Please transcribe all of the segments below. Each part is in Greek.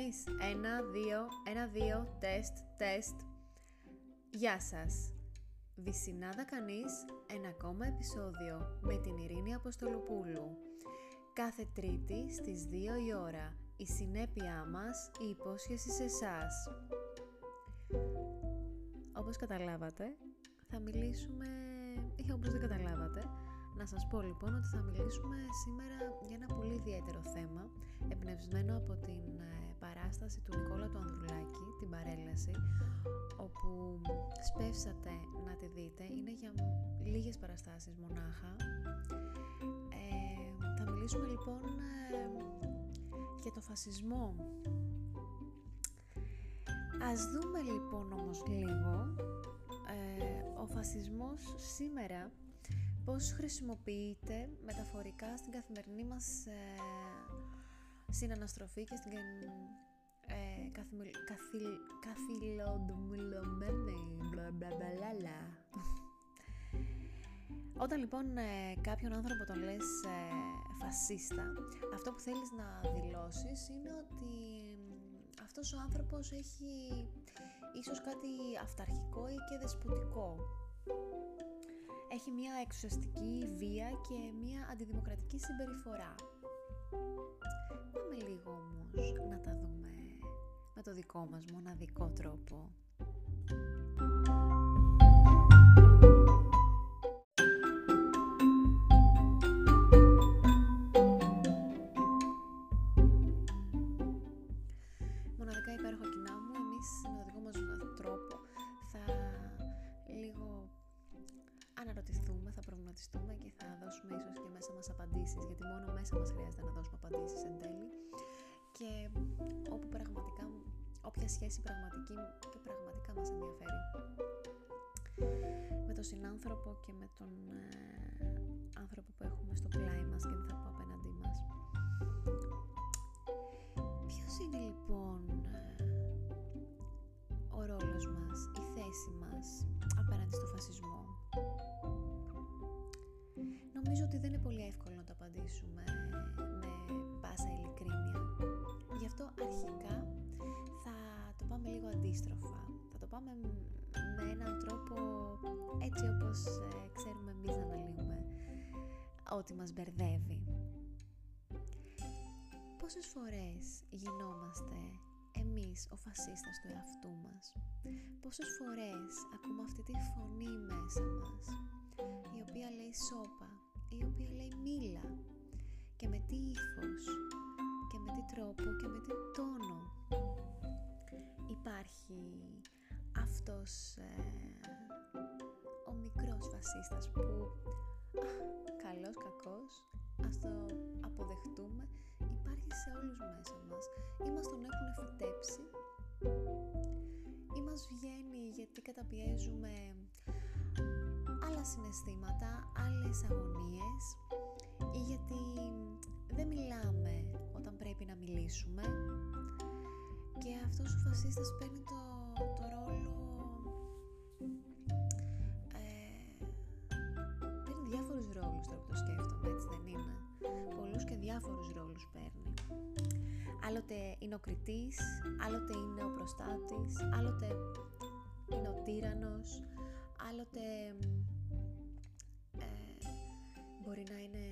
κανείς. Ένα, δύο, ένα, δύο, τεστ, τεστ. Γεια σας. Βυσινάδα κανείς, ένα ακόμα επεισόδιο με την Ειρήνη Αποστολοπούλου. Κάθε Τρίτη στις 2 η ώρα. Η συνέπειά μας, η υπόσχεση σε εσάς. Όπως καταλάβατε, θα μιλήσουμε, ή όπως δεν καταλάβατε, να σας πω λοιπόν ότι θα μιλήσουμε σήμερα για ένα πολύ ιδιαίτερο θέμα εμπνευσμένο από την ε, παράσταση του Νικόλα του Ανδρουλάκη, την παρέλαση όπου σπεύσατε να τη δείτε. Είναι για λίγες παραστάσεις μονάχα. Ε, θα μιλήσουμε λοιπόν ε, για το φασισμό. Ας δούμε λοιπόν όμως λίγο ο φασισμός σήμερα πώς χρησιμοποιείται μεταφορικά στην καθημερινή μας ε, συναναστροφή και στην ε, καθηλοντομιλωμένη Όταν λοιπόν ε, κάποιον άνθρωπο τον λες ε, φασίστα, αυτό που θέλεις να δηλώσεις είναι ότι αυτός ο άνθρωπος έχει ίσως κάτι αυταρχικό ή και δεσποτικό έχει μια εξουσιαστική βία και μια αντιδημοκρατική συμπεριφορά. Πάμε λίγο όμως να τα δούμε με το δικό μας μοναδικό τρόπο. Σχέση πραγματική και πραγματικά μας ενδιαφέρει με τον συνάνθρωπο και με τον ε, άνθρωπο που έχουμε στο πλάι μας και δεν θα πω απέναντί μας. Ποιος είναι λοιπόν ε, ο ρόλος μας, η θέση μας απέναντι στο φασισμό; Νομίζω ότι δεν είναι πολύ εύκολο να το απαντήσουμε με πάσα ειλικρίνεια. Γι' αυτό αρχικά πάμε λίγο αντίστροφα. Θα το πάμε με έναν τρόπο έτσι όπως ε, ξέρουμε εμείς να αναλύουμε ό,τι μας μπερδεύει. Πόσες φορές γινόμαστε εμείς ο φασίστας του εαυτού μας; Πόσες φορές ακούμε αυτή τη φωνή μέσα μας, η οποία λέει σώπα, η οποία αυτός ε, ο μικρός φασίστας που καλός κακός ας το αποδεχτούμε υπάρχει σε όλους μέσα μας. Ή μας τον έχουν φυτέψει ή μας βγαίνει γιατί καταπιέζουμε άλλα συναισθήματα, άλλες αγωνίες ή γιατί δεν μιλάμε όταν πρέπει να μιλήσουμε. Και αυτός ο φασίστας παίρνει το, το ρόλο διάφορους ρόλους παίρνει. Άλλοτε είναι ο κριτής άλλοτε είναι ο προστάτης άλλοτε είναι ο τύρανος άλλοτε ε, μπορεί να είναι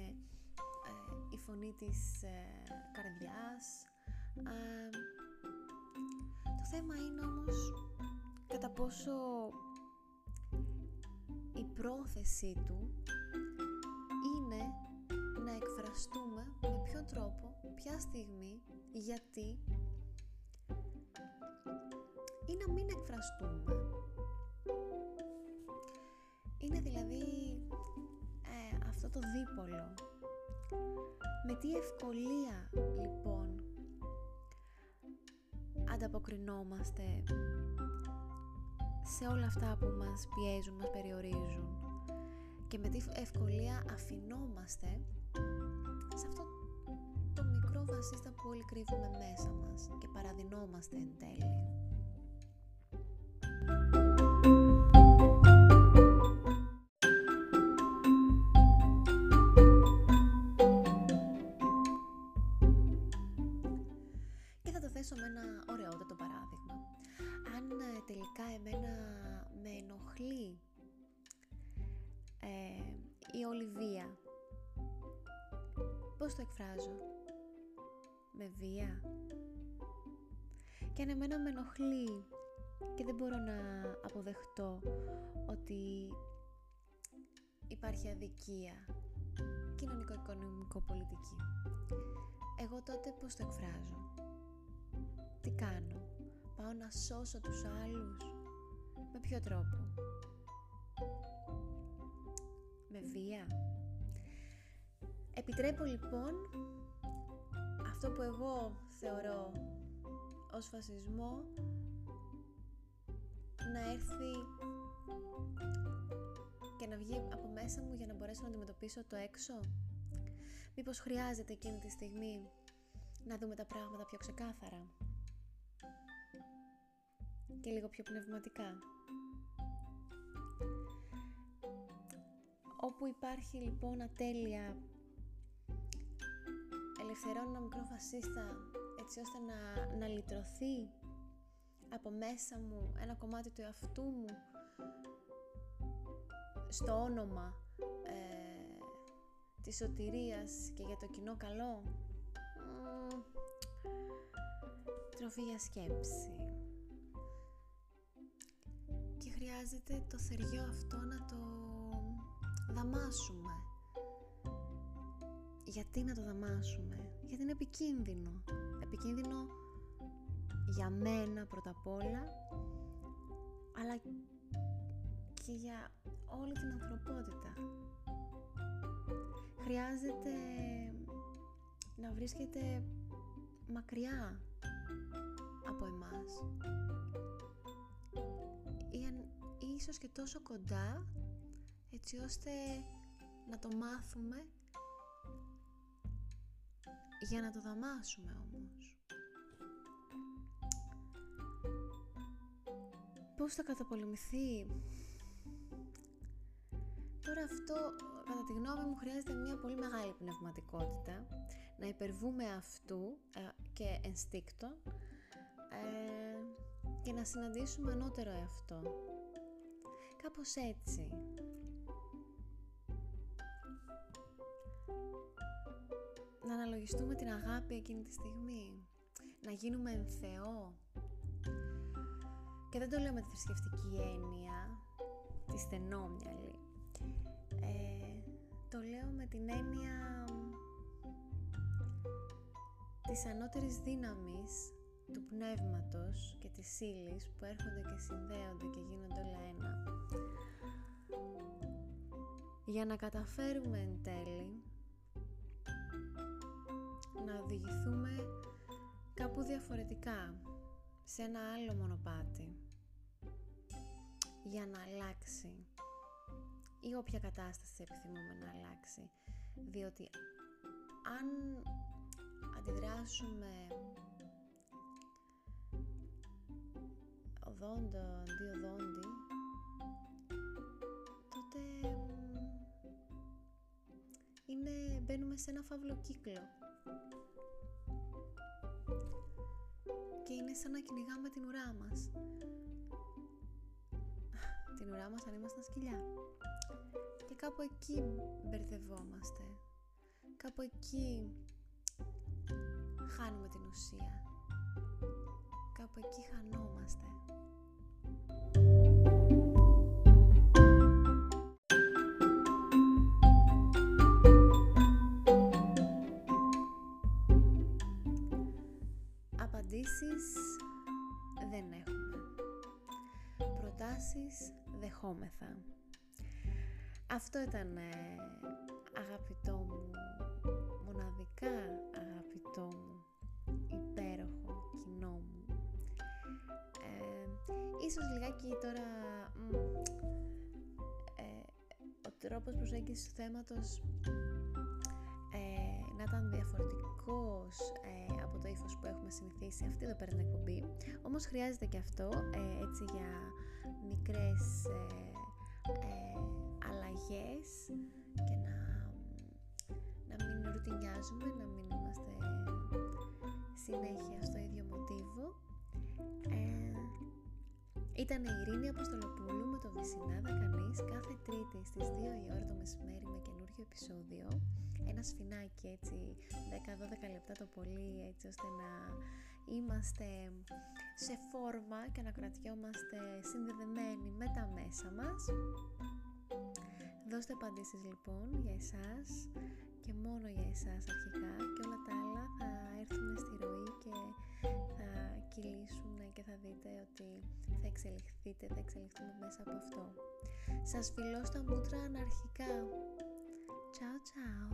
ε, η φωνή της ε, καρδιάς. Θέμα είναι όμως κατά πόσο η πρόθεσή του είναι να εκφραστούμε με ποιο τρόπο, ποια στιγμή, γιατί ή να μην εκφραστούμε. Είναι δηλαδή ε, αυτό το δίπολο. Με τι ευκολία λοιπόν ανταποκρινόμαστε σε όλα αυτά που μας πιέζουν, μας περιορίζουν; και με τι ευκολία αφινόμαστε σε αυτό το μικρό βασίστα που όλοι κρύβουμε μέσα μας και παραδεινόμαστε εν τέλει. Και θα το θέσω με ένα ωραιότατο παράδειγμα. Αν ε, τελικά εμένα με ενοχλεί ε, η Ολιβία. Πώς το εκφράζω; Με βία. Και αν εμένα με ενοχλεί και δεν μπορώ να αποδεχτώ ότι υπάρχει αδικία κοινωνικο-οικονομικό-πολιτική. Εγώ τότε πώς το εκφράζω; Τι κάνω; Πάω να σώσω τους άλλους; Με ποιο τρόπο; Με βία. Επιτρέπω λοιπόν αυτό που εγώ θεωρώ ως φασισμό να έρθει και να βγει από μέσα μου για να μπορέσω να αντιμετωπίσω το έξω. Μήπως χρειάζεται εκείνη τη στιγμή να δούμε τα πράγματα πιο ξεκάθαρα και λίγο πιο πνευματικά. Όπου υπάρχει λοιπόν ατέλεια ελευθερώνω ένα μικρό φασίστα έτσι ώστε να, να λυτρωθεί από μέσα μου ένα κομμάτι του εαυτού μου στο όνομα ε, της σωτηρίας και για το κοινό καλό τροφή για σκέψη. Και χρειάζεται το θεριό αυτό να το δαμάσουμε. Γιατί να το δαμάσουμε; Γιατί είναι επικίνδυνο. Επικίνδυνο για μένα πρώτα απ' όλα αλλά και για όλη την ανθρωπότητα. Χρειάζεται να βρίσκεται μακριά από εμάς. Ή, ή ίσως και τόσο κοντά έτσι ώστε να το μάθουμε για να το δαμάσουμε όμως. Πώς θα καταπολεμηθεί; Τώρα αυτό, κατά τη γνώμη μου, χρειάζεται μια πολύ μεγάλη πνευματικότητα, να υπερβούμε αυτού ε, και ενστίκτο ε, και να συναντήσουμε ανώτερο εαυτό. Κάπως έτσι. Αναλογιστούμε την αγάπη εκείνη τη στιγμή. Να γίνουμε εν Θεό. Και δεν το λέω με τη θρησκευτική έννοια, τη στενόμυαλη. Ε, το λέω με την έννοια της ανώτερης δύναμης του πνεύματος και της ύλης που έρχονται και συνδέονται και γίνονται όλα ένα για να καταφέρουμε εν τέλει να οδηγηθούμε κάπου διαφορετικά σε ένα άλλο μονοπάτι για να αλλάξει ή όποια κατάσταση επιθυμούμε να αλλάξει. Διότι αν αντιδράσουμε οδόντο αντί οδόντι, τότε είναι, μπαίνουμε σε ένα φαύλο κύκλο. Και είναι σαν να κυνηγάμε την ουρά μας. Την ουρά μας αν ήμασταν σκυλιά. Και κάπου εκεί μπερδευόμαστε. Κάπου εκεί χάνουμε την ουσία. Κάπου εκεί χανόμαστε. Αυτό ήταν ε, αγαπητό μου, μοναδικά αγαπητό μου, υπέροχο κοινό μου. Ε, ίσως λιγάκι τώρα ε, ο τρόπος προσέγγισης τους θέματος ε, να ήταν διαφορετικός ε, από το ύφος που έχουμε συνηθίσει αυτή εδώ πέρα την εκπομπή. Όμως χρειάζεται και αυτό έτσι για μικρές αλλαγές και να, να μην ρουτινιάζουμε, να μην είμαστε συνέχεια στο ίδιο μοτίβο. Ε, Ήταν η Ειρήνη Αποστολοπούλου με το Βυσινάδα Κανείς κάθε Τρίτη στις 2 η ώρα το μεσημέρι με καινούργιο επεισόδιο. Ένα σφινάκι έτσι, 10-12 λεπτά το πολύ έτσι ώστε να είμαστε σε φόρμα και να κρατιόμαστε συνδεδεμένοι με τα μέσα μας. Δώστε απαντήσεις λοιπόν για εσάς και μόνο για εσάς αρχικά και όλα τα άλλα θα έρθουν στη ροή και θα κυλήσουν και θα δείτε ότι θα εξελιχθείτε, θα εξελιχθούμε μέσα από αυτό. Σας φιλώ στα μούτρα αναρχικά. Ciao ciao.